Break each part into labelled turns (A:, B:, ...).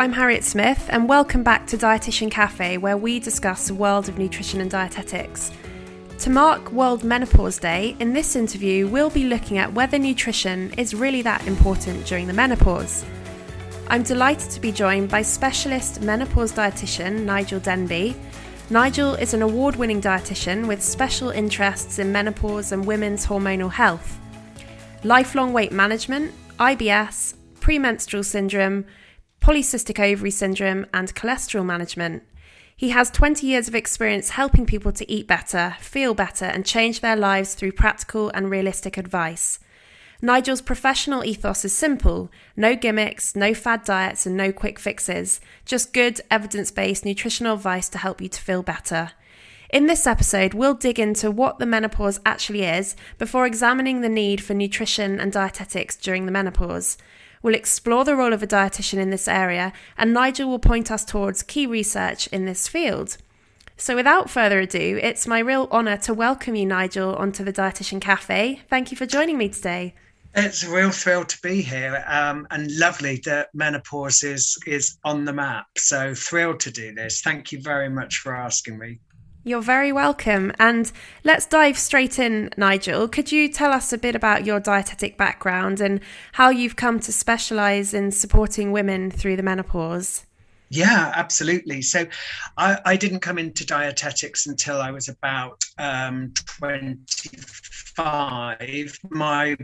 A: I'm Harriet Smith, and welcome back to Dietitian Cafe, where we discuss the world of nutrition and dietetics. To mark World Menopause Day, in this interview, we'll be looking at whether nutrition is really that important during the menopause. I'm delighted to be joined by specialist menopause dietitian Nigel Denby. Nigel is an award winning dietitian with special interests in menopause and women's hormonal health, lifelong weight management, IBS, premenstrual syndrome, polycystic ovary syndrome, and cholesterol management. He has 20 years of experience helping people to eat better, feel better, and change their lives through practical and realistic advice. Nigel's professional ethos is simple no gimmicks, no fad diets, and no quick fixes, just good, evidence based nutritional advice to help you to feel better. In this episode, we'll dig into what the menopause actually is before examining the need for nutrition and dietetics during the menopause. We'll explore the role of a dietitian in this area, and Nigel will point us towards key research in this field. So, without further ado, it's my real honour to welcome you, Nigel, onto the Dietitian Cafe. Thank you for joining me today.
B: It's a real thrill to be here, um, and lovely that menopause is is on the map. So thrilled to do this. Thank you very much for asking me.
A: You're very welcome. And let's dive straight in, Nigel. Could you tell us a bit about your dietetic background and how you've come to specialize in supporting women through the menopause?
B: Yeah, absolutely. So I, I didn't come into dietetics until I was about um, 25. My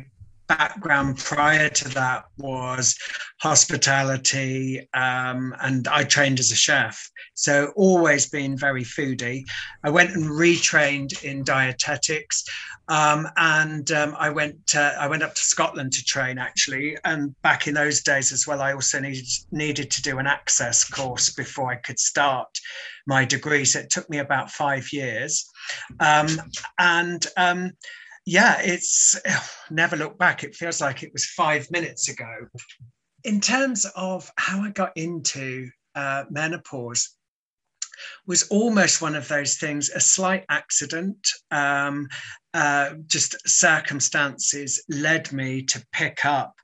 B: background prior to that was hospitality, um, and I trained as a chef. So always been very foodie. I went and retrained in dietetics, um, and um, I went I went up to Scotland to train actually. And back in those days as well, I also needed needed to do an access course before I could start my degree. So it took me about five years, um, and um, yeah, it's never look back. It feels like it was five minutes ago. In terms of how I got into uh, menopause, was almost one of those things a slight accident um, uh, just circumstances led me to pick up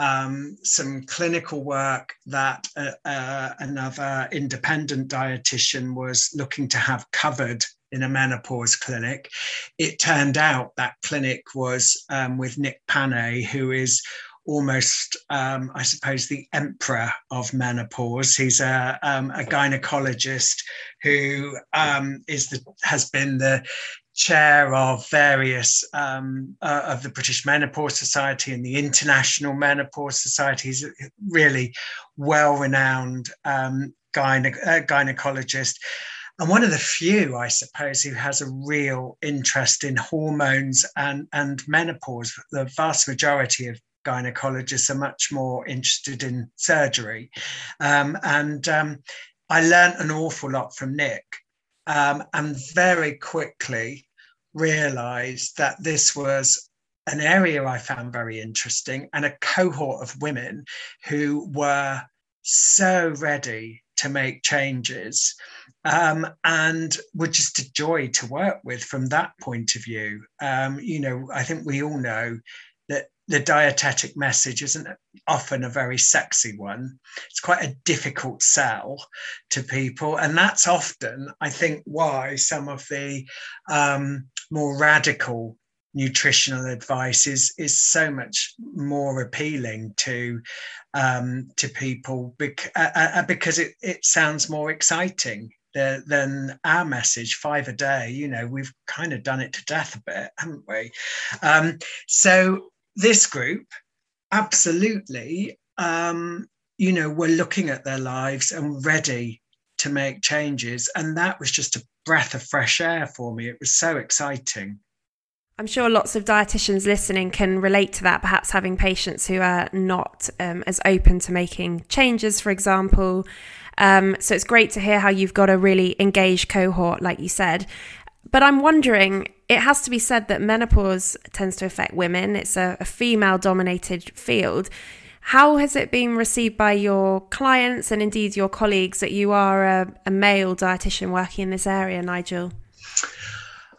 B: um, some clinical work that uh, uh, another independent dietitian was looking to have covered in a menopause clinic. It turned out that clinic was um, with Nick Panay, who is almost, um, I suppose, the emperor of menopause. He's a, um, a gynecologist who um, is the, has been the chair of various um, uh, of the British Menopause Society and the International Menopause Society. He's a really well-renowned um, gyne- uh, gynecologist and one of the few, I suppose, who has a real interest in hormones and, and menopause. The vast majority of gynecologists are much more interested in surgery. Um, and um, I learned an awful lot from Nick um, and very quickly realized that this was an area I found very interesting and a cohort of women who were so ready to make changes um, and were just a joy to work with from that point of view. Um, you know, I think we all know that the dietetic message isn't often a very sexy one. It's quite a difficult sell to people. And that's often, I think, why some of the um, more radical nutritional advice is is so much more appealing to um, to people bec- uh, uh, because it, it sounds more exciting than, than our message five a day you know we've kind of done it to death a bit haven't we? Um, so this group absolutely um, you know were looking at their lives and ready to make changes. And that was just a breath of fresh air for me. It was so exciting.
A: I'm sure lots of dietitians listening can relate to that, perhaps having patients who are not um, as open to making changes, for example. Um, so it's great to hear how you've got a really engaged cohort, like you said. But I'm wondering, it has to be said that menopause tends to affect women, it's a, a female dominated field. How has it been received by your clients and indeed your colleagues that you are a, a male dietitian working in this area, Nigel?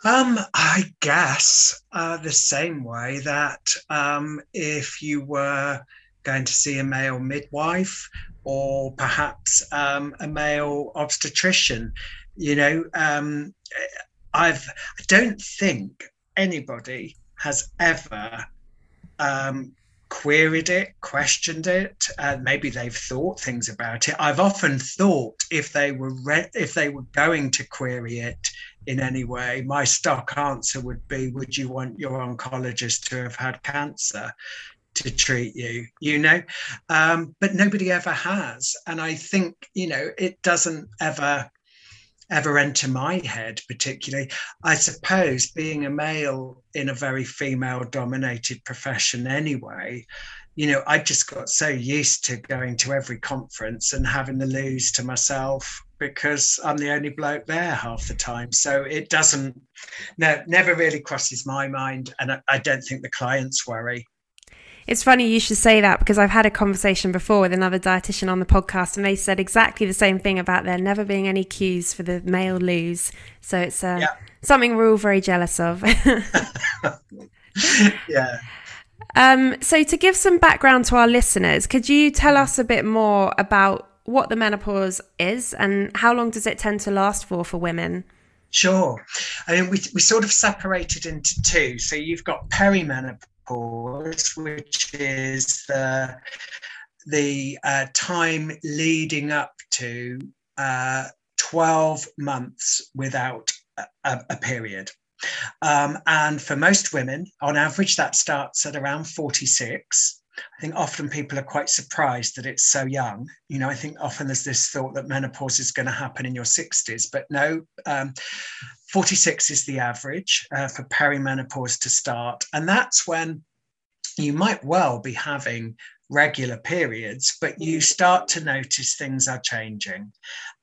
B: Um, I guess uh, the same way that um, if you were going to see a male midwife or perhaps um, a male obstetrician. You know, um, I've I don't think anybody has ever um, queried it, questioned it, and maybe they've thought things about it. I've often thought if they were re- if they were going to query it in any way, my stock answer would be, "Would you want your oncologist to have had cancer?" To treat you you know? Um, but nobody ever has. And i think you know it doesn't ever ever enter my head particularly. I suppose being a male in a very female dominated profession anyway you know i just got so used to going to every conference and having the loos to myself because i'm the only bloke there half the time. So it doesn't no never really crosses my mind. And I, I don't think the clients worry
A: it's funny you should say that because I've had a conversation before with another dietitian on the podcast, and they said exactly the same thing about there never being any queues for the male loos. So it's uh, yeah. something we're all very jealous of.
B: yeah.
A: Um, so to give some background to our listeners, could you tell us a bit more about what the menopause is and how long does it tend to last for for women?
B: Sure. I mean, we, we sort of separated into two. So you've got perimenopause menopause, which is the the uh, time leading up to uh, 12 months without a, a period. Um, and for most women, on average, that starts at around 46. I think often people are quite surprised that it's so young. You know, I think often there's this thought that menopause is going to happen in your 60s, but no, um, 46 is the average uh, for perimenopause to start. And that's when you might well be having regular periods, but you start to notice things are changing.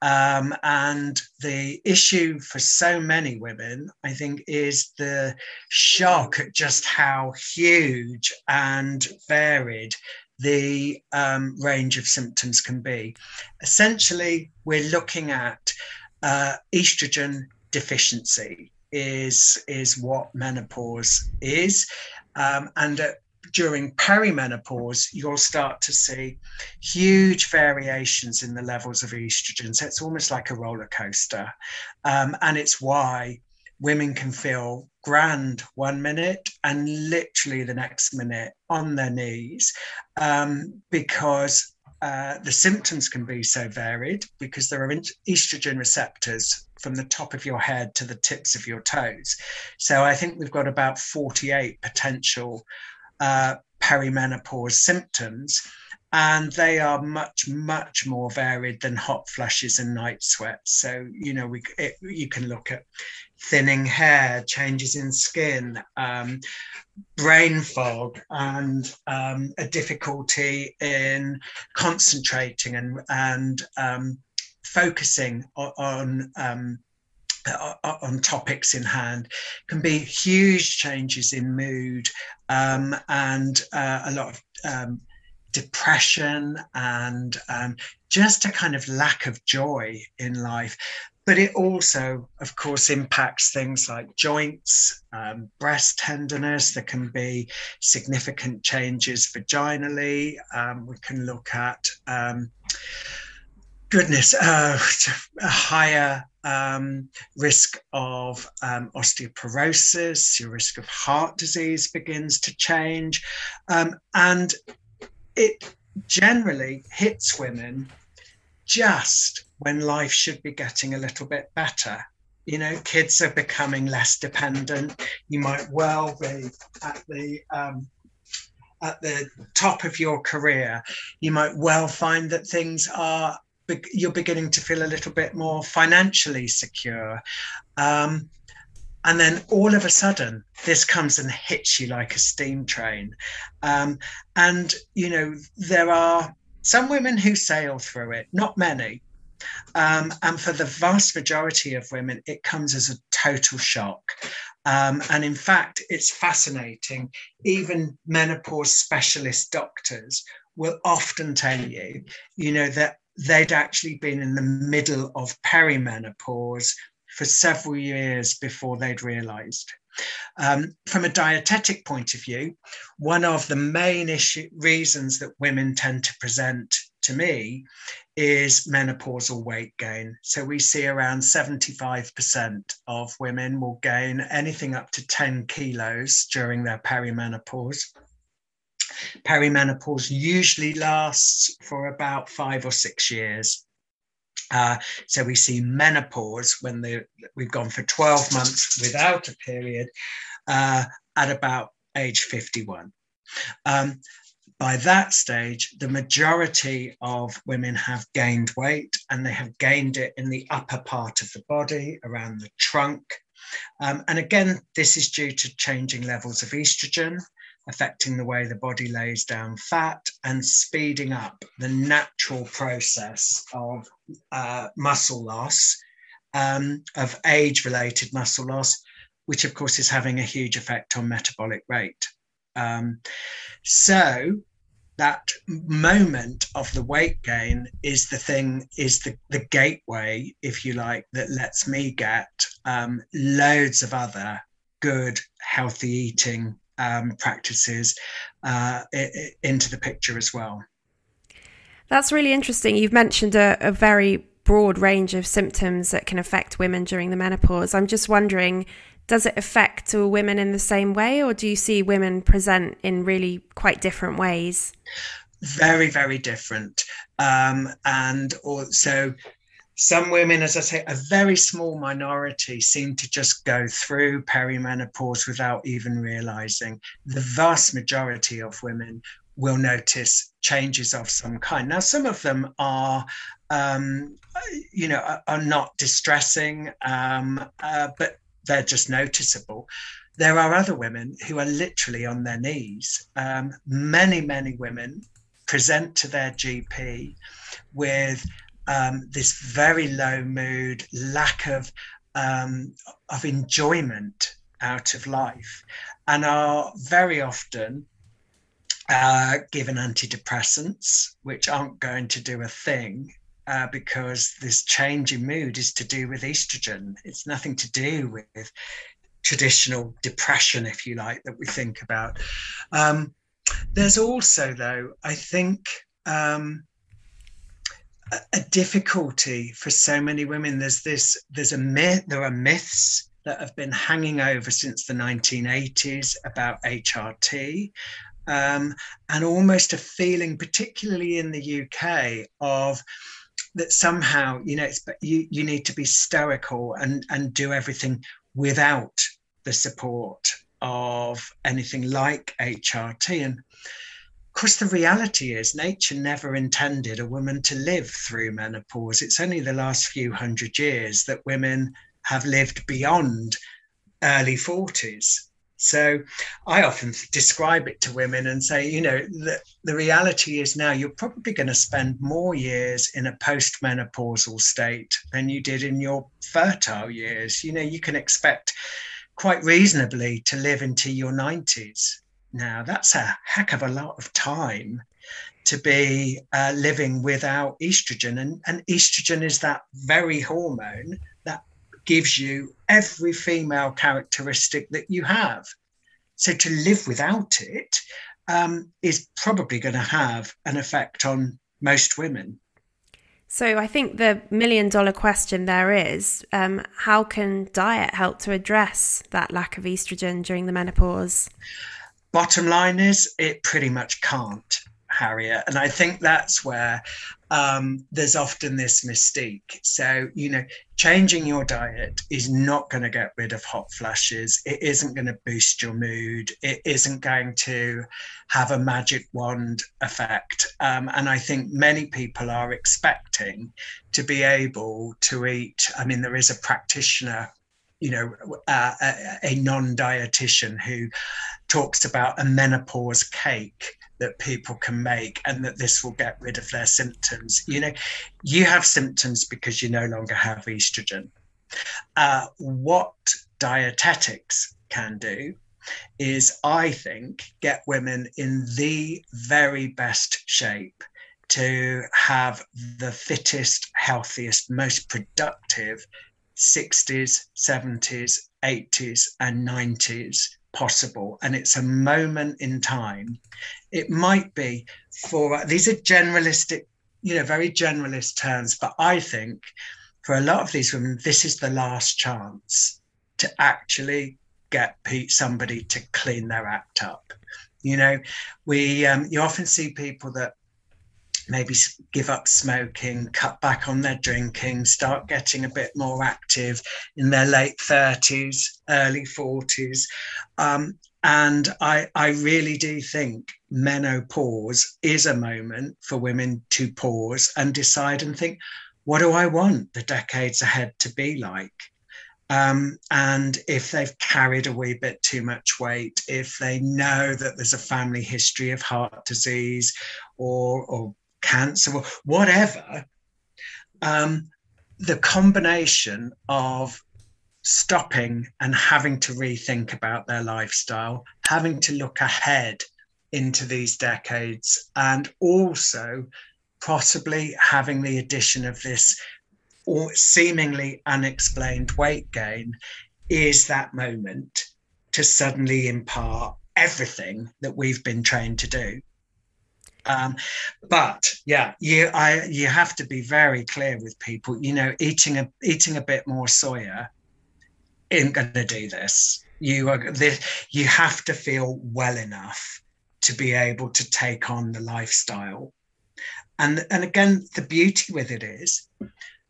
B: Um, and the issue for so many women, I think, is the shock at just how huge and varied the um, range of symptoms can be. Essentially, we're looking at uh, estrogen deficiency is is what menopause is um, and uh, during perimenopause, you'll start to see huge variations in the levels of estrogen. So it's almost like a roller coaster. Um, and it's why women can feel grand one minute and literally the next minute on their knees um, because uh, the symptoms can be so varied because there are estrogen receptors from the top of your head to the tips of your toes. So I think we've got about 48 potential uh, perimenopause symptoms. And they are much, much more varied than hot flushes and night sweats. So, you know, we, it, you can look at thinning hair, changes in skin, um, brain fog, and um, a difficulty in concentrating and, and um, focusing on, on um, uh, on topics in hand can be huge changes in mood um, and uh, a lot of um, depression and um, just a kind of lack of joy in life. But it also, of course, impacts things like joints, um, breast tenderness. There can be significant changes vaginally. Um, we can look at um, goodness, uh, a higher um, risk of um, osteoporosis, your risk of heart disease begins to change. Um, and it generally hits women just when life should be getting a little bit better. You know, kids are becoming less dependent. You might well be at the um, at the top of your career. You might well find that things are you're beginning to feel a little bit more financially secure. Um, and then all of a sudden, this comes and hits you like a steam train. Um, and, you know, there are some women who sail through it, not many. Um, and for the vast majority of women, it comes as a total shock. Um, and in fact, it's fascinating. Even menopause specialist doctors will often tell you, you know, that they'd actually been in the middle of perimenopause for several years before they'd realized. Um, from a dietetic point of view, one of the main issue reasons that women tend to present to me is menopausal weight gain. So we see around 75% of women will gain anything up to 10 kilos during their perimenopause. Perimenopause usually lasts for about five or six years. Uh, so we see menopause when the, we've gone for 12 months without a period uh, at about age 51. Um, by that stage, the majority of women have gained weight and they have gained it in the upper part of the body, around the trunk. Um, and again, this is due to changing levels of estrogen, affecting the way the body lays down fat and speeding up the natural process of uh, muscle loss, um, of age related muscle loss, which of course is having a huge effect on metabolic rate. Um, so that moment of the weight gain is the thing is the, the gateway if you like that lets me get um, loads of other good healthy eating um, practices uh, into the picture as well
A: that's really interesting you've mentioned a, a very broad range of symptoms that can affect women during the menopause i'm just wondering does it affect all women in the same way, or do you see women present in really quite different ways?
B: Very, very different. Um, and also, some women, as I say, a very small minority seem to just go through perimenopause without even realizing. The vast majority of women will notice changes of some kind. Now, some of them are, um, you know, are, not distressing, um, uh, but they're just noticeable. There are other women who are literally on their knees. Um, many, many women present to their GP with um, this very low mood, lack of um, of enjoyment out of life, and are very often uh, given antidepressants, which aren't going to do a thing uh, because this change in mood is to do with estrogen. It's nothing to do with traditional depression, if you like, that we think about. Um, there's also, though, I think, um, a, difficulty for so many women. There's this, there's a myth, there are myths that have been hanging over since the 1980s about HRT. Um, and almost a feeling, particularly in the UK, of that somehow you know it's you you need to be stoical and and do everything without the support of anything like HRT and course, the reality is nature never intended a woman to live through menopause. It's only the last few hundred years that women have lived beyond early 40s. So I often describe it to women and say, you know, the, the reality is now you're probably going to spend more years in a postmenopausal state than you did in your fertile years. You know, you can expect quite reasonably to live into your 90s. Now, that's a heck of a lot of time to be uh, living without estrogen. And, and estrogen is that very hormone that gives you every female characteristic that you have. So to live without it um, is probably going to have an effect on most women.
A: So I think the million dollar question there is um, how can diet help to address that lack of estrogen during the menopause?
B: Bottom line is, it pretty much can't. Harriet. And I think that's where um, there's often this mystique. So, you know, changing your diet is not going to get rid of hot flashes. It isn't going to boost your mood. It isn't going to have a magic wand effect. Um, and I think many people are expecting to be able to eat. I mean, there is a practitioner you know, uh, a, a non dietitian who talks about a menopause cake that people can make and that this will get rid of their symptoms. You know, you have symptoms because you no longer have estrogen. Uh, what dietetics can do is, I think, get women in the very best shape to have the fittest, healthiest, most productive 60s, 70s, 80s, and 90s possible. And it's a moment in time. It might be for these are generalistic, you know, very generalist terms, but I think for a lot of these women, this is the last chance to actually get somebody to clean their act up. You know, we um, you often see people that maybe give up smoking, cut back on their drinking, start getting a bit more active in their late 30s, early 40s. Um, and I, I really do think menopause is a moment for women to pause and decide and think, what do I want the decades ahead to be like? Um, and if they've carried a wee bit too much weight, if they know that there's a family history of heart disease or, or cancer, whatever, um, the combination of stopping and having to rethink about their lifestyle, having to look ahead into these decades, and also possibly having the addition of this or seemingly unexplained weight gain is that moment to suddenly impart everything that we've been trained to do. Um, but yeah, you I you have to be very clear with people. You know, eating a eating a bit more soya isn't going to do this. You are this, you have to feel well enough to be able to take on the lifestyle. And and again, the beauty with it is,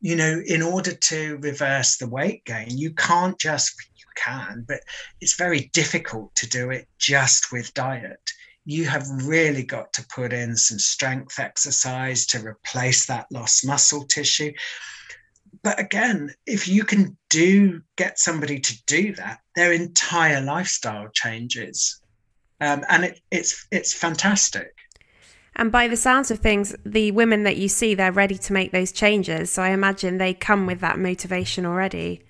B: you know, in order to reverse the weight gain, you can't just you can, but it's very difficult to do it just with diet you have really got to put in some strength exercise to replace that lost muscle tissue. But again, if you can do get somebody to do that, their entire lifestyle changes, um, and it, it's it's fantastic.
A: And by the sounds of things, the women that you see, they're ready to make those changes. So I imagine they come with that motivation already.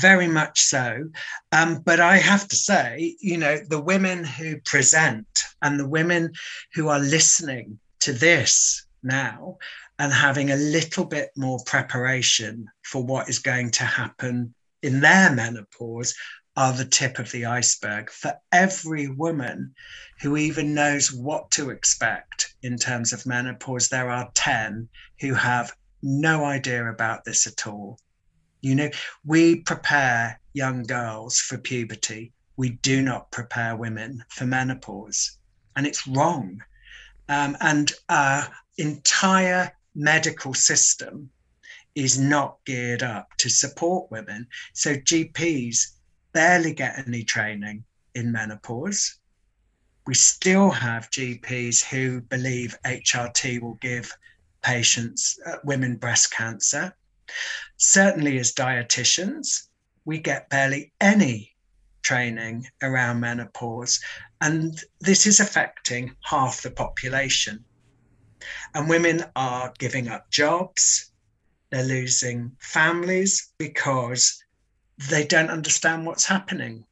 B: Very much so. Um, but I have to say, you know, the women who present and the women who are listening to this now and having a little bit more preparation for what is going to happen in their menopause are the tip of the iceberg. For every woman who even knows what to expect in terms of menopause, there are 10 who have no idea about this at all. You know, we prepare young girls for puberty. We do not prepare women for menopause. And it's wrong. Um, and our entire medical system is not geared up to support women. So GPs barely get any training in menopause. We still have GPs who believe HRT will give patients, uh, women, breast cancer. Certainly, as dietitians, we get barely any training around menopause, and this is affecting half the population. And women are giving up jobs, they're losing families because they don't understand what's happening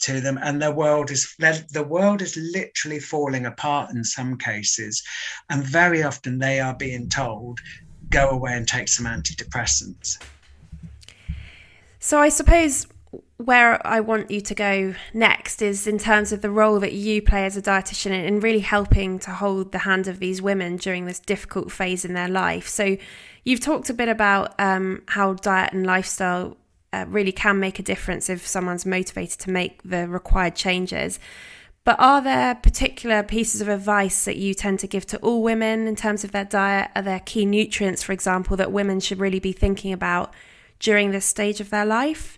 B: to them. And their world is the world is literally falling apart in some cases. And very often they are being told go away and take some antidepressants.
A: So i suppose where I want you to go next is in terms of the role that you play as a dietitian in really helping to hold the hand of these women during this difficult phase in their life. So, you've talked a bit about um, how diet and lifestyle uh, really can make a difference if someone's motivated to make the required changes. But are there particular pieces of advice that you tend to give to all women in terms of their diet? Are there key nutrients, for example, that women should really be thinking about during this stage of their life?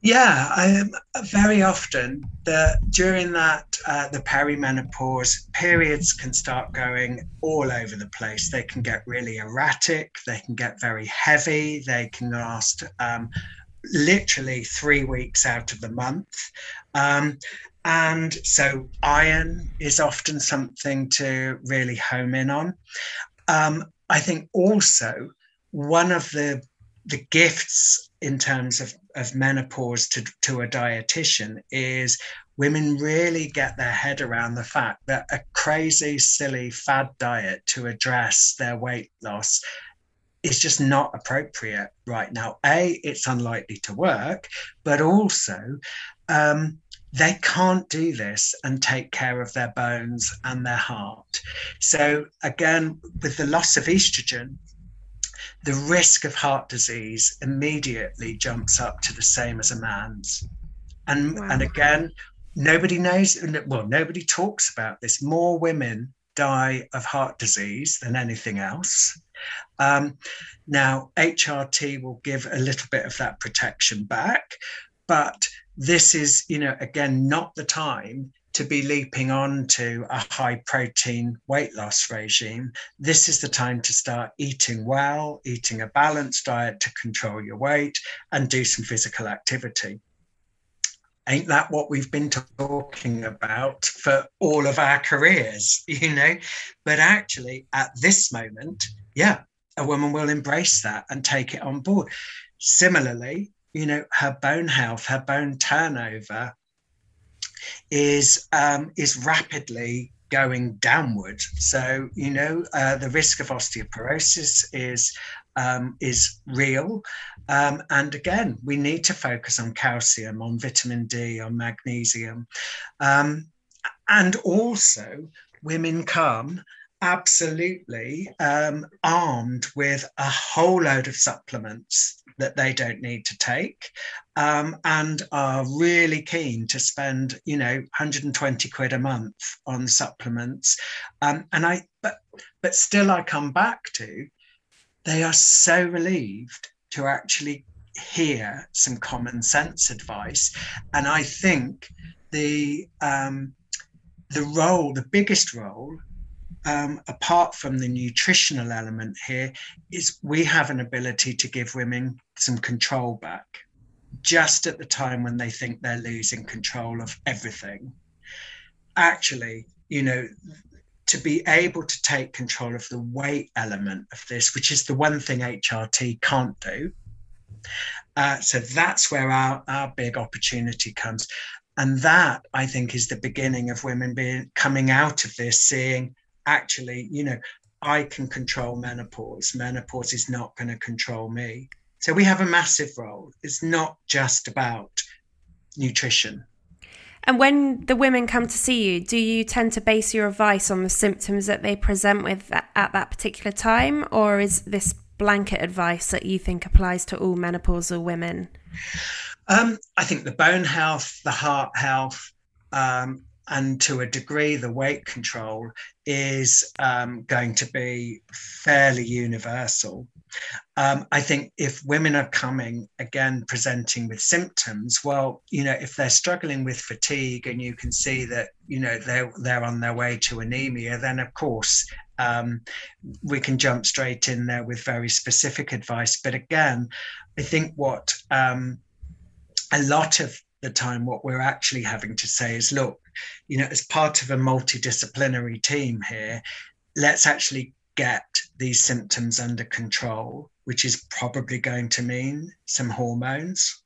B: Yeah, I, very often the during that uh, the perimenopause periods can start going all over the place. They can get really erratic. They can get very heavy. They can last um, literally three weeks out of the month. Um, and so iron is often something to really home in on. Um, I think also one of the the gifts in terms of, of menopause to, to a dietitian is women really get their head around the fact that a crazy, silly fad diet to address their weight loss is just not appropriate right now. A, it's unlikely to work, but also um, they can't do this and take care of their bones and their heart. So, again, with the loss of estrogen, the risk of heart disease immediately jumps up to the same as a man's. And, wow. and again, nobody knows, well, nobody talks about this. More women die of heart disease than anything else. Um, now, HRT will give a little bit of that protection back, but this is, you know, again, not the time to be leaping on to a high protein weight loss regime. This is the time to start eating well, eating a balanced diet to control your weight, and do some physical activity. Ain't that what we've been talking about for all of our careers, you know? But actually, at this moment, yeah, a woman will embrace that and take it on board. Similarly, you know, her bone health, her bone turnover is um, is rapidly going downward. So you know, uh, the risk of osteoporosis is um, is real. Um, and again, we need to focus on calcium, on vitamin D, on magnesium, um, and also women come absolutely um, armed with a whole load of supplements that they don't need to take um, and are really keen to spend you know 120 quid a month on supplements. Um, and i but but still i come back to they are so relieved to actually hear some common sense advice. And i think the um, the role the biggest role um, apart from the nutritional element here, is we have an ability to give women some control back just at the time when they think they're losing control of everything. Actually, you know, to be able to take control of the weight element of this, which is the one thing HRT can't do. Uh, so that's where our, our big opportunity comes. And that I think is the beginning of women being coming out of this, seeing actually, you know, I can control menopause. Menopause is not going to control me. So we have a massive role. It's not just about nutrition.
A: And when the women come to see you, do you tend to base your advice on the symptoms that they present with at that particular time? Or is this blanket advice that you think applies to all menopausal women?
B: Um, I think the bone health, the heart health, um, and to a degree, the weight control is um, going to be fairly universal. Um, I think if women are coming again presenting with symptoms, well, you know, if they're struggling with fatigue and you can see that, you know, they're, they're on their way to anemia, then of course um, we can jump straight in there with very specific advice. But again, I think what um, a lot of the time, what we're actually having to say is, look, you know, as part of a multidisciplinary team here, let's actually get these symptoms under control, which is probably going to mean some hormones.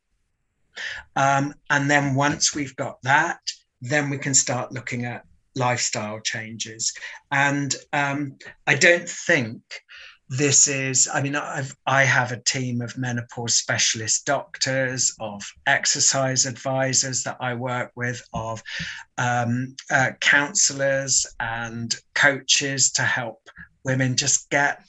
B: Um, and then once we've got that, then we can start looking at lifestyle changes. And um, I don't think this is i mean i've i have a team of menopause specialist doctors of exercise advisors that i work with of um, uh, counselors and coaches to help women just get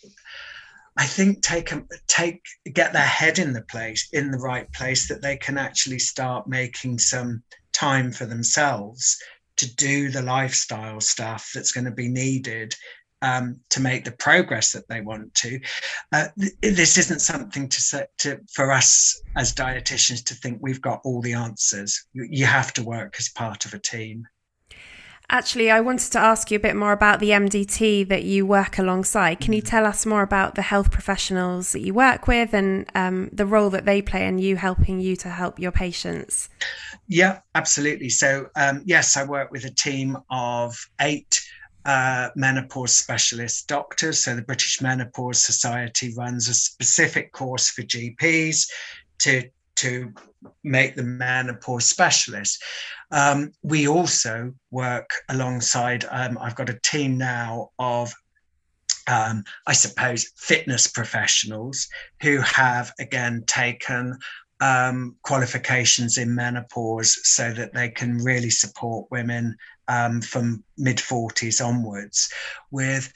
B: i think take take get their head in the place in the right place that they can actually start making some time for themselves to do the lifestyle stuff that's going to be needed um, to make the progress that they want to. Uh, th- this isn't something to, set to for us as dietitians to think we've got all the answers. You have to work as part of a team.
A: Actually, I wanted to ask you a bit more about the MDT that you work alongside. Can you mm-hmm. tell us more about the health professionals that you work with and um, the role that they play in you helping you to help your patients?
B: Yeah, absolutely. So, um, yes, I work with a team of eight uh, menopause specialist doctors. So the British Menopause Society runs a specific course for GPs to to make them menopause specialists. Um, we also work alongside. Um, I've got a team now of um, I suppose, fitness professionals who have again taken um, qualifications in menopause so that they can really support women um, from mid 40s onwards with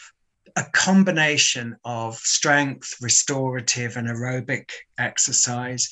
B: a combination of strength, restorative, and aerobic exercise.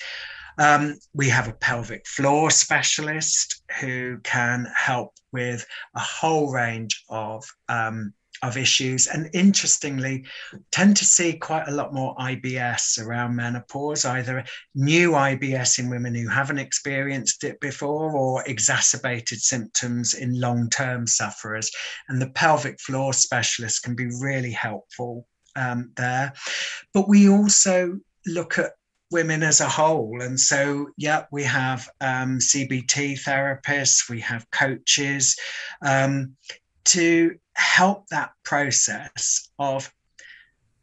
B: Um, we have a pelvic floor specialist who can help with a whole range of um, of issues. And interestingly tend to see quite a lot more IBS around menopause either new IBS in women who haven't experienced it before or exacerbated symptoms in long-term sufferers. And the pelvic floor specialist can be really helpful um, there. But we also look at women as a whole. And so, yeah, we have um, CBT therapists, we have coaches um, to help that process of,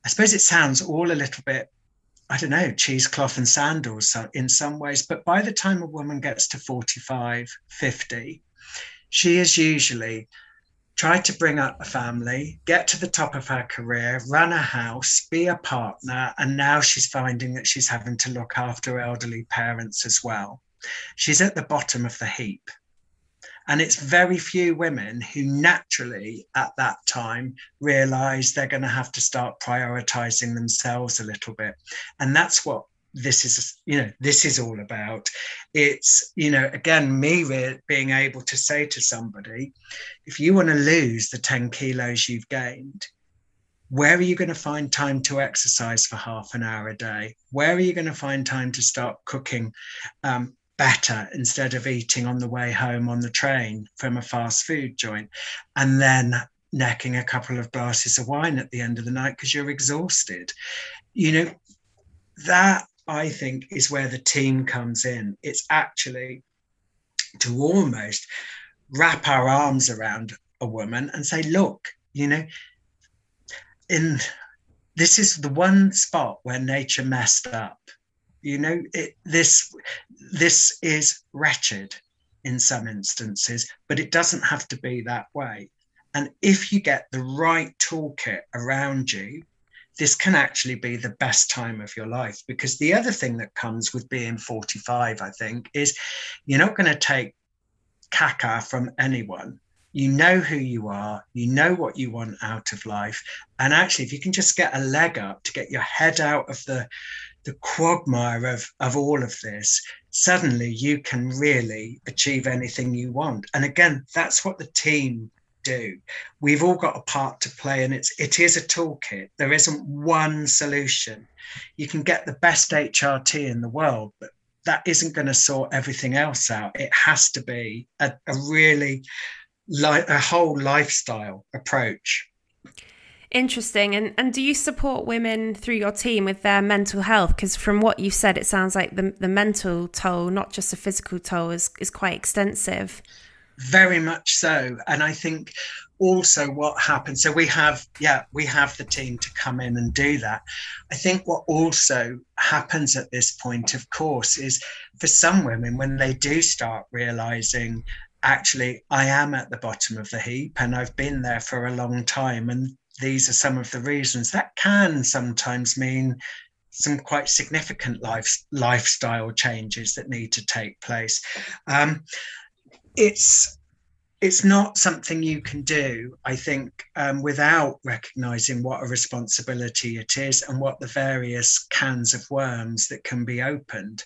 B: I suppose it sounds all a little bit, I don't know, cheesecloth and sandals in some ways, but by the time a woman gets to 45, 50, she is usually tried to bring up a family, get to the top of her career, run a house, be a partner, and now she's finding that she's having to look after elderly parents as well. She's at the bottom of the heap. And it's very few women who naturally at that time realize they're going to have to start prioritizing themselves a little bit. And that's what this is you know this is all about it's you know again me re- being able to say to somebody if you want to lose the 10 kilos you've gained where are you going to find time to exercise for half an hour a day where are you going to find time to start cooking um, better instead of eating on the way home on the train from a fast food joint and then necking a couple of glasses of wine at the end of the night because you're exhausted you know that I think is where the team comes in. It's actually to almost wrap our arms around a woman and say, look, you know, in this is the one spot where nature messed up. You know, it, this this is wretched in some instances, but it doesn't have to be that way. And if you get the right toolkit around you, this can actually be the best time of your life. Because the other thing that comes with being 45, I think, is you're not going to take caca from anyone. You know who you are, you know what you want out of life. And actually, if you can just get a leg up to get your head out of the the quagmire of, of all of this, suddenly you can really achieve anything you want. And again, that's what the team do. We've all got a part to play, and it's it is a toolkit. There isn't one solution. You can get the best HRT in the world, but that isn't going to sort everything else out. It has to be a, a really like a whole lifestyle approach.
A: Interesting. And and do you support women through your team with their mental health? Because from what you've said, it sounds like the the mental toll, not just the physical toll, is is quite extensive
B: very much so and i think also what happens so we have yeah we have the team to come in and do that i think what also happens at this point of course is for some women when they do start realizing actually i am at the bottom of the heap and i've been there for a long time and these are some of the reasons that can sometimes mean some quite significant life, lifestyle changes that need to take place um, it's it's not something you can do, I think, um, without recognizing what a responsibility it is and what the various cans of worms that can be opened.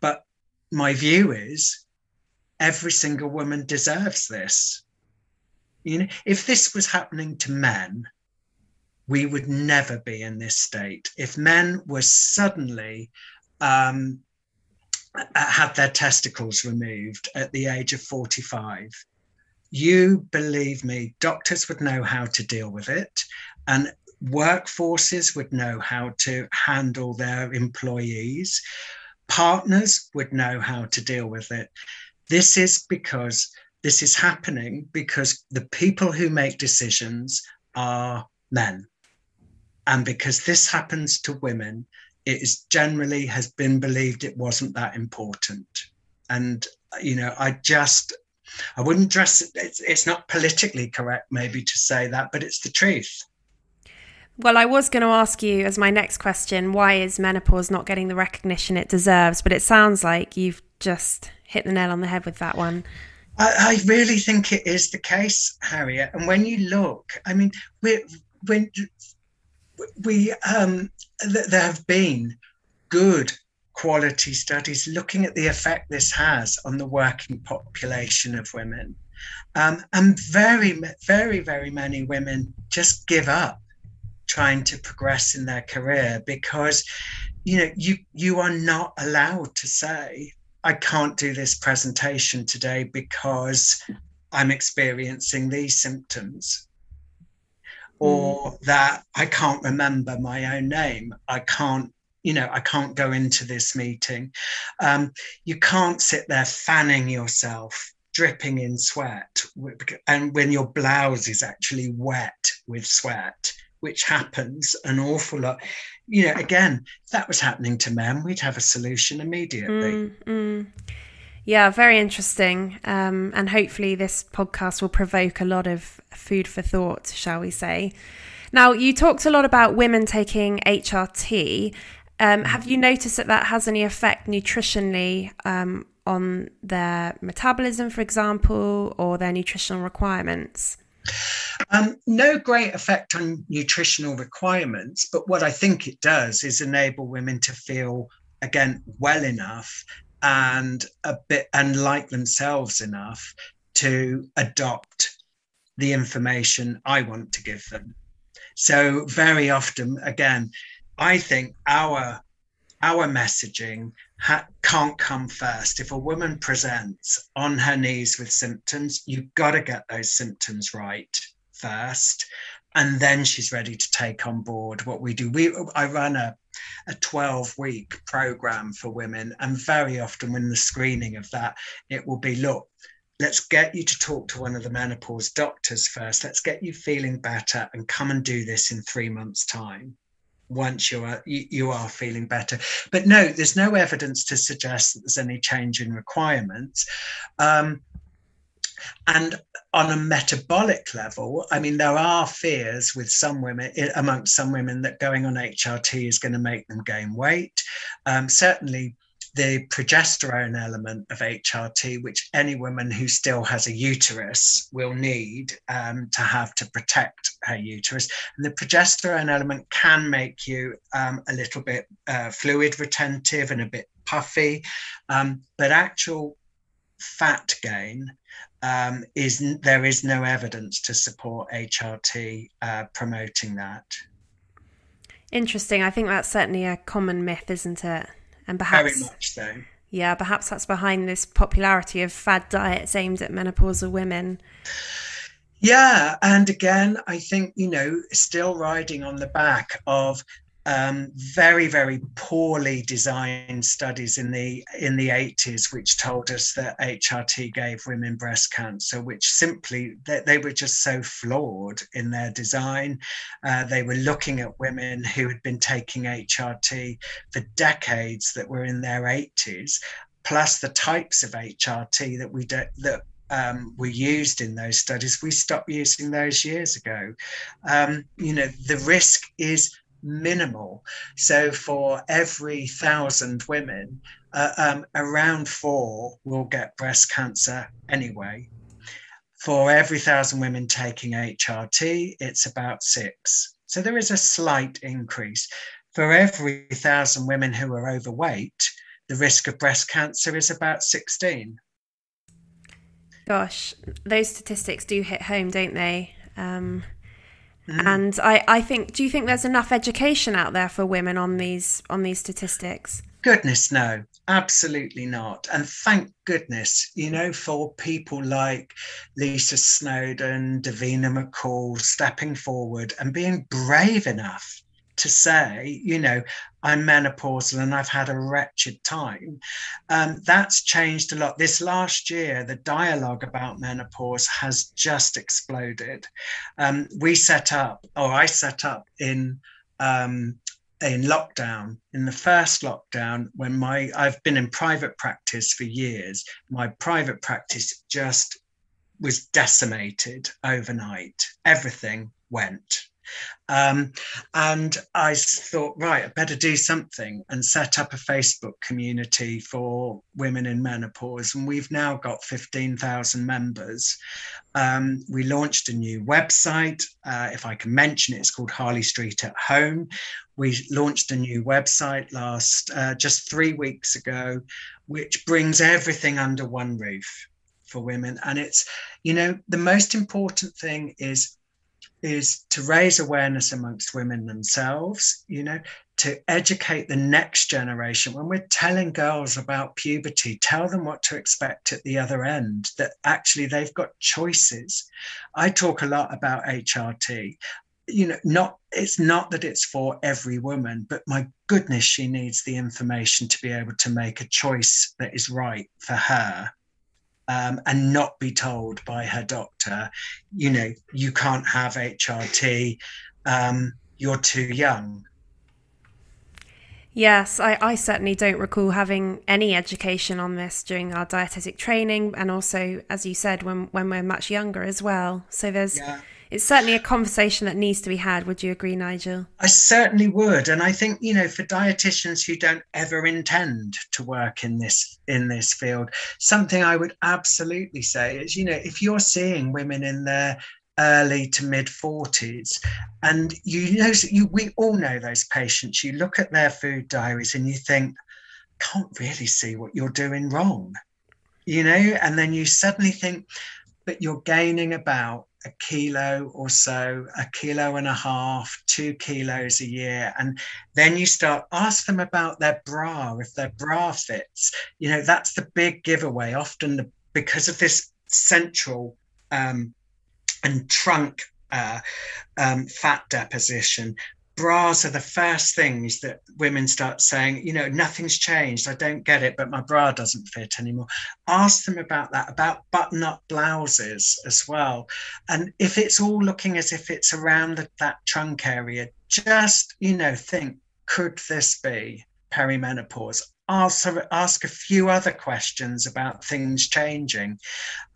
B: But my view is every single woman deserves this. You know, if this was happening to men, we would never be in this state. If men were suddenly um, uh, had their testicles removed at the age of 45, you believe me, doctors would know how to deal with it, and workforces would know how to handle their employees, partners would know how to deal with it. This is because this is happening because the people who make decisions are men. And because this happens to women, it is generally has been believed it wasn't that important. And, you know, I just, I wouldn't dress it's, it's not politically correct, maybe, to say that, but it's the truth.
A: Well, I was going to ask you as my next question why is menopause not getting the recognition it deserves? But it sounds like you've just hit the nail on the head with that one.
B: I, I really think it is the case, Harriet. And when you look, I mean, we're, when we um, th- there have been good quality studies looking at the effect this has on the working population of women. Um, and very, very, very many women just give up trying to progress in their career because you know you you are not allowed to say i can't do this presentation today because i'm experiencing these symptoms or mm. that i can't remember my own name i can't you know i can't go into this meeting um, you can't sit there fanning yourself dripping in sweat and when your blouse is actually wet with sweat which happens an awful lot. You know, again, if that was happening to men, we'd have a solution immediately.
A: Mm, mm. Yeah, very interesting. Um, and hopefully, this podcast will provoke a lot of food for thought, shall we say. Now, you talked a lot about women taking HRT. Um, have you noticed that that has any effect nutritionally um, on their metabolism, for example, or their nutritional requirements?
B: Um, no great effect on nutritional requirements, but what I think it does is enable women to feel again well enough and a bit and like themselves enough to adopt the information I want to give them. So very often, again, I think our our messaging ha- can't come first. If a woman presents on her knees with symptoms, you've got to get those symptoms right first. And then she's ready to take on board what we do. We, I run a, a 12 week program for women, and very often, when the screening of that, it will be look, let's get you to talk to one of the menopause doctors first. Let's get you feeling better and come and do this in three months' time once you are you, you, are feeling better but no there's no evidence to suggest that there's any change in requirements um, and on a metabolic level i mean there are fears with some women amongst some women that going on hrt is going to make them gain weight um, certainly the progesterone element of HRT, which any woman who still has a uterus will need um, to have to protect her uterus. And the progesterone element can make you um, a little bit uh, fluid retentive and a bit puffy, um, but actual fat gain um, is there is no evidence to support HRT uh, promoting that.
A: Interesting. I think that's certainly a common myth, isn't it? And perhaps
B: very much so.
A: Yeah, perhaps that's behind this popularity of fad diets aimed at menopausal women.
B: Yeah, and again, I think you know, still riding on the back of um, very very poorly designed studies in the in the 80s which told us that hrt gave women breast cancer which simply they, they were just so flawed in their design uh, they were looking at women who had been taking hrt for decades that were in their 80s plus the types of hrt that we that um, were used in those studies, we stopped using those years ago. Um, you know, the risk is minimal. So for every thousand women, uh, um, around four will get breast cancer anyway. For every thousand women taking HRT, it's about six. So there is a slight increase. For every thousand women who are overweight, the risk of breast cancer is about 16.
A: Gosh, those statistics do hit home, don't they? Um, Mm. And I, I think, do you think there's enough education out there for women on these on these statistics?
B: Goodness, no, absolutely not. And thank goodness, you know, for people like Lisa Snowdon, Davina McCall stepping forward and being brave enough to say, you know, I'm menopausal and I've had a wretched time. Um, that's changed a lot. This last year, the dialogue about menopause has just exploded. Um, we set up, or I set up in um, in lockdown, in the first lockdown, when my I've been in private practice for years, my private practice just was decimated overnight. Everything went Um, and I thought, right, I better do something and set up a Facebook community for women in menopause. And we've now got 15,000 members. Um, we launched a new website. Uh, if I can mention it, it's called Harley Street at Home. We launched a new website last, uh, just three weeks ago, which brings everything under one roof for women. And it's, you know, the most important thing is is to raise awareness amongst women themselves, you know, to educate the next generation. When we're telling girls about puberty, tell them what to expect at the other end, that actually they've got choices. I talk a lot about HRT. You know, not it's not that it's for every woman, but my goodness, she needs the information to be able to make a choice that is right for her um, and not be told by her doctor, you know, you can't have HRT, um, you're too young.
A: Yes, I, I certainly don't recall having any education on this during our dietetic training, and also, as you said, when when we're much younger as well. So there's yeah it's certainly a conversation that needs to be had. Would you agree, Nigel?
B: I certainly would, and I think you know, for dietitians who don't ever intend to work in this in this field, something I would absolutely say is, you know, if you're seeing women in their early to mid 40s and you know you we all know those patients you look at their food diaries and you think can't really see what you're doing wrong you know and then you suddenly think but you're gaining about a kilo or so, a kilo and a half, two kilos a year. And then you start ask them about their bra, if their bra fits. You know, that's the big giveaway. Often the, because of this central um, and trunk uh, um, fat deposition, bras are the first things that women start saying, you know, nothing's changed. I don't get it, but my bra doesn't fit anymore. Ask them about that, about button up blouses as well. And if it's all looking as if it's around the, that trunk area, just, you know, think, could this be perimenopause? Ask, ask a few other questions about things changing.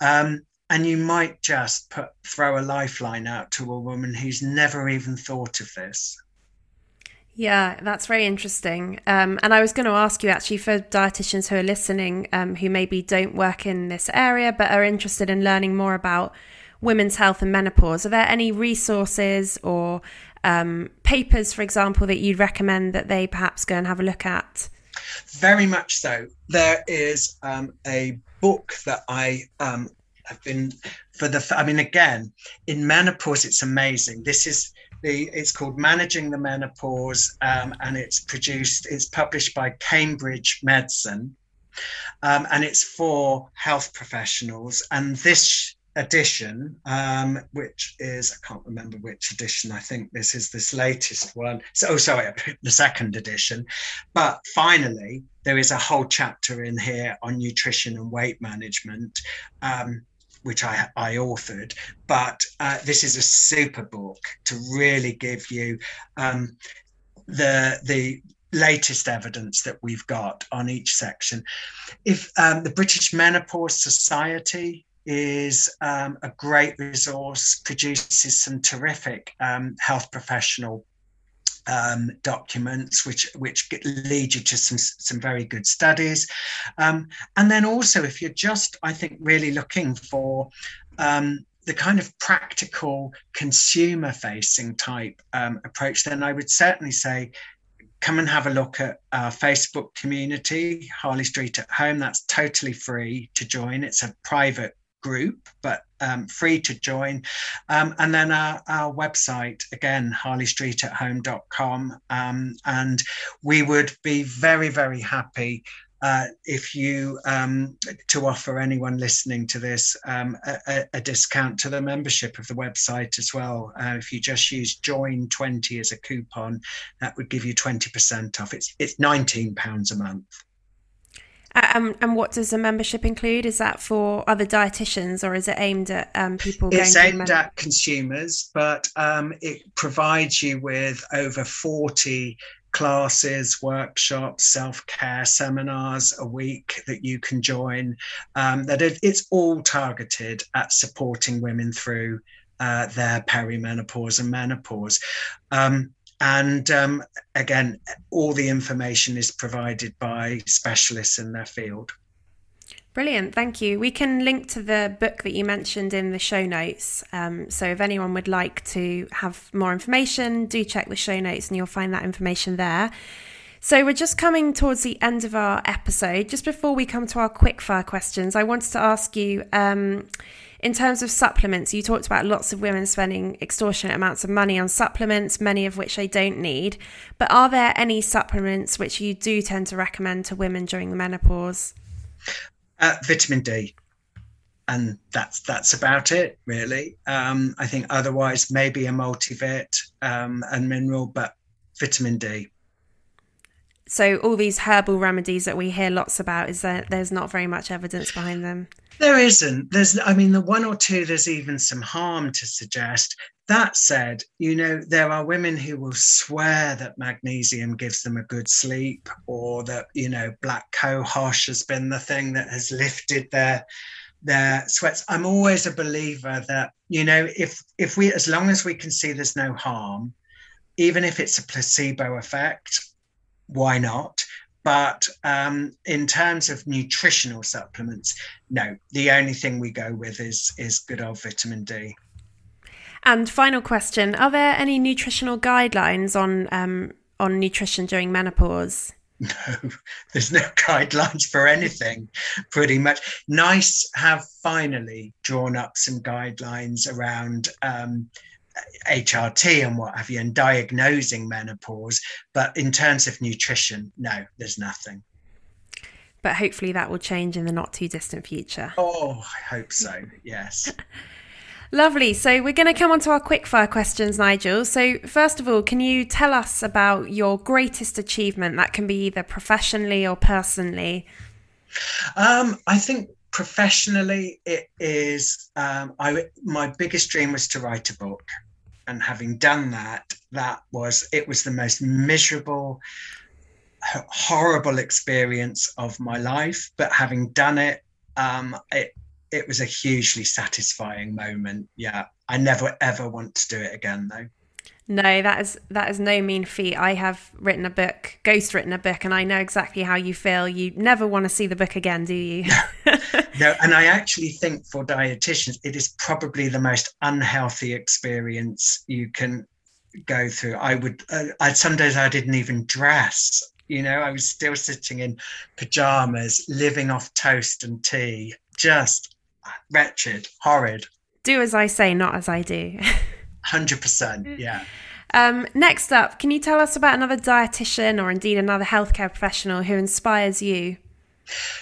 B: Um, and you might just put throw a lifeline out to a woman who's never even thought of this.
A: Yeah, that's very interesting. Um, and I was going to ask you actually for dietitians who are listening, um, who maybe don't work in this area but are interested in learning more about women's health and menopause. Are there any resources or um, papers, for example, that you'd recommend that they perhaps go and have a look at?
B: Very much so. There is um, a book that I um, have been for the. I mean, again, in menopause, it's amazing. This is the it's called Managing the Menopause, um, and it's produced. It's published by Cambridge Medicine, um, and it's for health professionals. And this edition, um, which is I can't remember which edition. I think this is this latest one. So, oh, sorry, the second edition. But finally, there is a whole chapter in here on nutrition and weight management. Um, which I, I authored. But uh, this is a super book to really give you um, the the latest evidence that we've got on each section. If um, the British Menopause Society is um, a great resource, produces some terrific um, health professional um, documents, which which lead you to some some very good studies, um, and then also if you're just, I think, really looking for um, the kind of practical consumer facing type um, approach, then I would certainly say come and have a look at our Facebook community, Harley Street at Home. That's totally free to join. It's a private group, but um, free to join. Um, and then our, our, website, again, harleystreetathome.com. Um, and we would be very, very happy uh, if you um, to offer anyone listening to this um, a, a, discount to the membership of the website as well. Uh, if you just use join 20 as a coupon, that would give you 20% off. It's it's 19 pounds a month.
A: Um, and what does the membership include? Is that for other dietitians or is it aimed at um, people?
B: It's aimed at consumers, but um, it provides you with over 40 classes, workshops, self care seminars a week that you can join. Um, that it, it's all targeted at supporting women through uh, their perimenopause and menopause. Um, and um, again, all the information is provided by specialists in their field.
A: Brilliant, thank you. We can link to the book that you mentioned in the show notes. Um, so if anyone would like to have more information, do check the show notes and you'll find that information there. So we're just coming towards the end of our episode. Just before we come to our quickfire questions, I wanted to ask you. Um, in terms of supplements, you talked about lots of women spending extortionate amounts of money on supplements, many of which they don't need. But are there any supplements which you do tend to recommend to women during the menopause?
B: Uh, vitamin D, and that's that's about it really. Um, I think otherwise maybe a multivit um, and mineral, but vitamin D.
A: So all these herbal remedies that we hear lots about is that there's not very much evidence behind them.
B: There isn't. There's, I mean, the one or two, there's even some harm to suggest. That said, you know, there are women who will swear that magnesium gives them a good sleep or that, you know, black cohosh has been the thing that has lifted their their sweats. I'm always a believer that, you know, if if we as long as we can see there's no harm, even if it's a placebo effect, why not? But um, in terms of nutritional supplements, no. The only thing we go with is is good old vitamin D.
A: And final question: Are there any nutritional guidelines on um, on nutrition during menopause?
B: No, there's no guidelines for anything. Pretty much, NICE have finally drawn up some guidelines around um, HRT and what have you, and diagnosing menopause. But in terms of nutrition, no, there's nothing.
A: But hopefully that will change in the not too distant future.
B: Oh, I hope so, yes.
A: Lovely. So we're going to come on to our quickfire questions, Nigel. So, first of all, can you tell us about your greatest achievement? That can be either professionally or personally.
B: Um, I think professionally, it is. Um, I my biggest dream was to write a book, and having done that, that was it was the most miserable, horrible experience of my life. But having done it, um, it it was a hugely satisfying moment. Yeah, I never ever want to do it again though.
A: No, that is that is no mean feat. I have written a book, ghost written a book, and I know exactly how you feel. You never want to see the book again, do you?
B: no, and I actually think for dietitians, it is probably the most unhealthy experience you can go through. I would, uh, I, some days I didn't even dress. You know, I was still sitting in pajamas, living off toast and tea, just wretched, horrid.
A: Do as I say, not as I do.
B: 100%. Yeah.
A: Um, next up, can you tell us about another dietitian or indeed another healthcare professional who inspires you?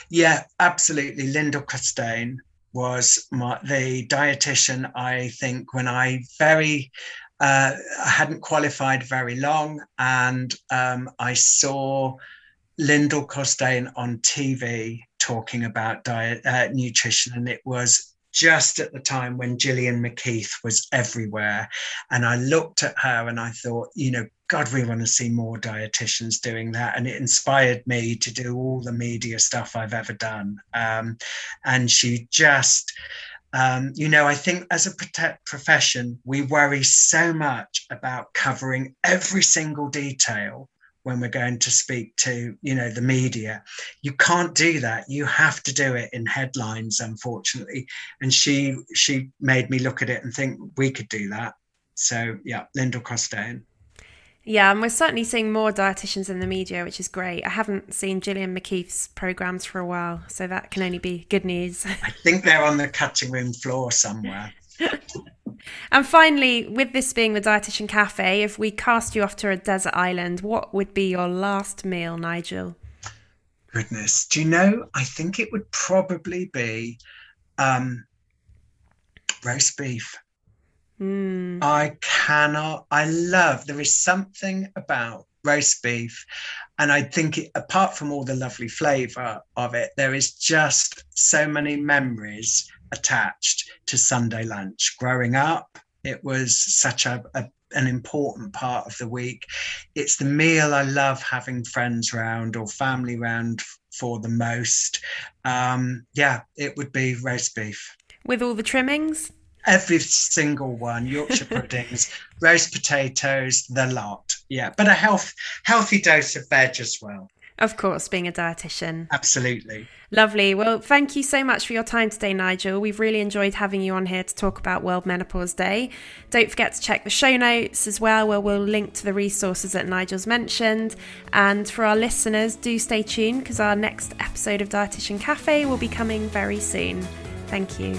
B: Yeah, absolutely. Lyndall Costain was my, the dietitian, I think, when I very uh, I hadn't qualified very long, and um, I saw Lyndall Costain on TV talking about diet uh, nutrition, and it was just at the time when Gillian McKeith was everywhere. And I looked at her and I thought, you know, God, we want to see more dietitians doing that. And it inspired me to do all the media stuff I've ever done. Um, and she just, um, you know, I think as a profession, we worry so much about covering every single detail when we're going to speak to you know the media you can't do that you have to do it in headlines unfortunately and she she made me look at it and think we could do that so yeah lyndall costain
A: yeah, and we're certainly seeing more dietitians in the media, which is great. I haven't seen Gillian McKeith's programs for a while, so that can only be good news.
B: I think they're on the cutting room floor somewhere.
A: And finally, with this being the Dietitian Cafe, if we cast you off to a desert island, what would be your last meal, Nigel?
B: Goodness. Do you know? I think it would probably be um, roast beef.
A: Mm.
B: I cannot, I love, there is something about roast beef. And I think, it, apart from all the lovely flavor of it, there is just so many memories attached to Sunday lunch. Growing up, it was such a, a an important part of the week. It's the meal I love having friends round or family round for the most. Um, yeah, it would be roast beef
A: with all the trimmings.
B: Every single one yorkshire puddings roast potatoes the lot yeah but a health healthy dose of veg as well
A: of course, being a dietitian.
B: Absolutely.
A: Lovely. Well, thank you so much for your time today, Nigel. We've really enjoyed having you on here to talk about World Menopause Day. Don't forget to check the show notes as well, where we'll link to the resources that Nigel's mentioned. And for our listeners, do stay tuned because our next episode of Dietitian Cafe will be coming very soon. Thank you.